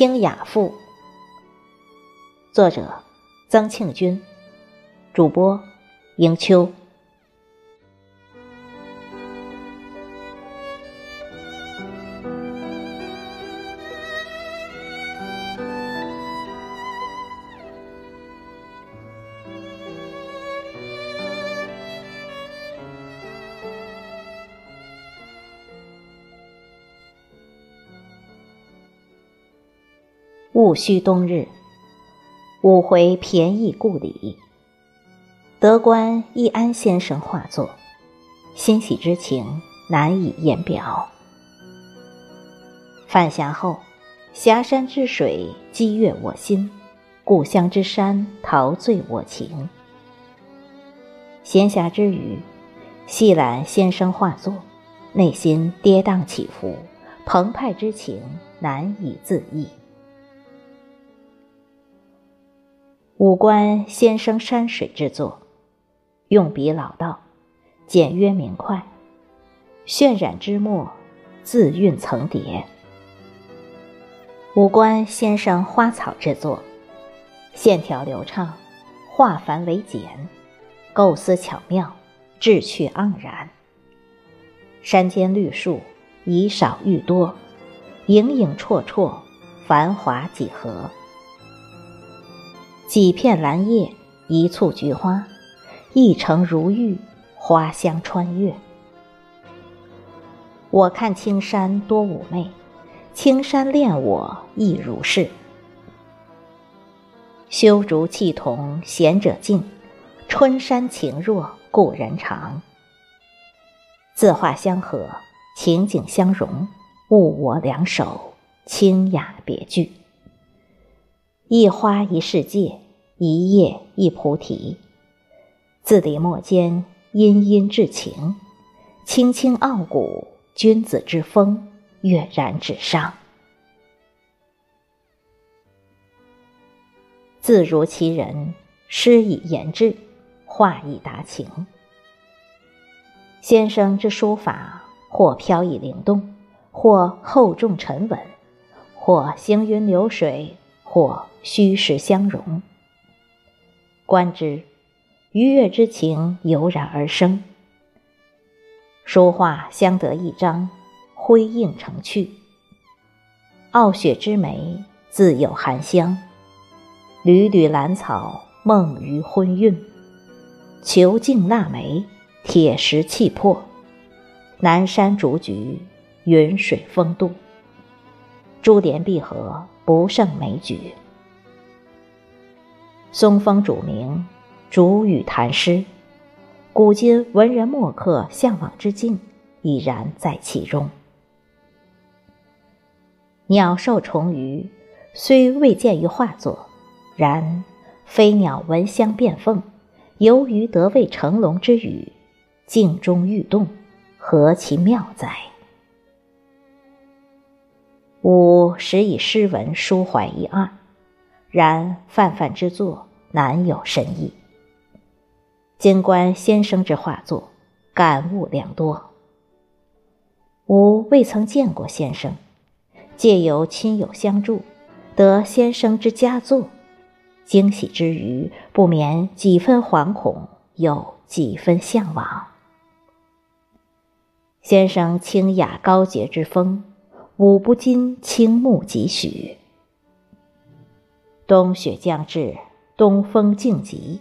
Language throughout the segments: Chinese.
清雅赋，作者曾庆军，主播迎秋。戊戌冬日，五回便宜故里，得观易安先生画作，欣喜之情难以言表。返峡后，峡山之水激越我心，故乡之山陶醉我情。闲暇之余，细览先生画作，内心跌宕起伏，澎湃之情难以自抑。五官先生山水之作，用笔老道，简约明快，渲染之墨，字韵层叠。五官先生花草之作，线条流畅，化繁为简，构思巧妙，志趣盎然。山间绿树，以少喻多，影影绰绰，繁华几何。几片兰叶，一簇菊花，一城如玉，花香穿越。我看青山多妩媚，青山恋我亦如是。修竹气同闲者静，春山情若故人长。字画相合，情景相融，物我两首，清雅别具。一花一世界，一叶一菩提。字里墨间，殷殷至情，清清傲骨，君子之风跃然纸上。字如其人，诗以言志，画以达情。先生之书法，或飘逸灵动，或厚重沉稳，或行云流水。或虚实相融，观之，愉悦之情油然而生。书画相得益彰，辉映成趣。傲雪之美，自有含香。缕缕兰草，梦于昏韵。遒劲腊梅，铁石气魄。南山竹菊，云水风度。珠联璧合。不胜枚举，松风主名，竹语谈诗，古今文人墨客向往之境已然在其中。鸟兽虫鱼虽未见于画作，然飞鸟闻香变凤，游鱼得味成龙之语，静中欲动，何其妙哉！吾时以诗文抒怀一二，然泛泛之作难有深意。今观先生之画作，感悟良多。吾未曾见过先生，借由亲友相助，得先生之佳作，惊喜之余，不免几分惶恐，又几分向往。先生清雅高洁之风。吾不禁倾慕几许。冬雪将至，东风静极，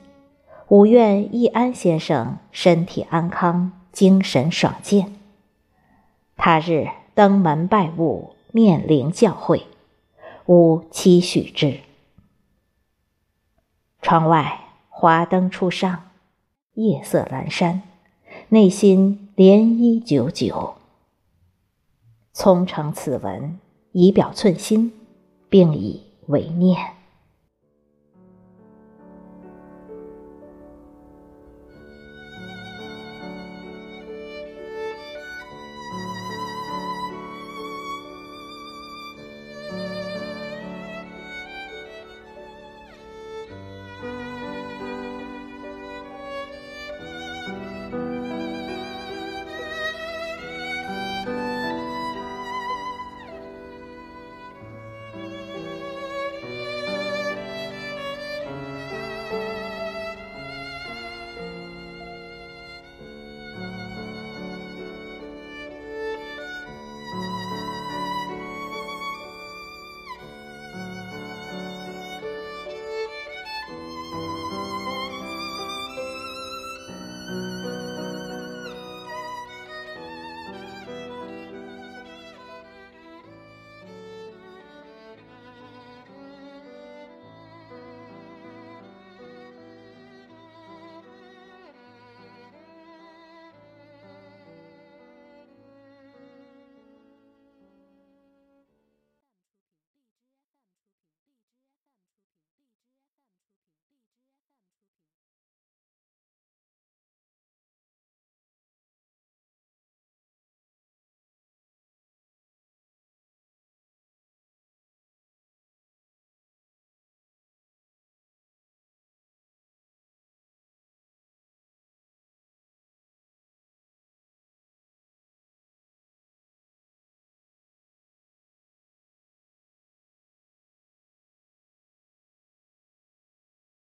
吾愿易安先生身体安康，精神爽健。他日登门拜物，面临教诲，吾期许之。窗外华灯初上，夜色阑珊，内心涟漪久久。葱成此文，以表寸心，并以为念。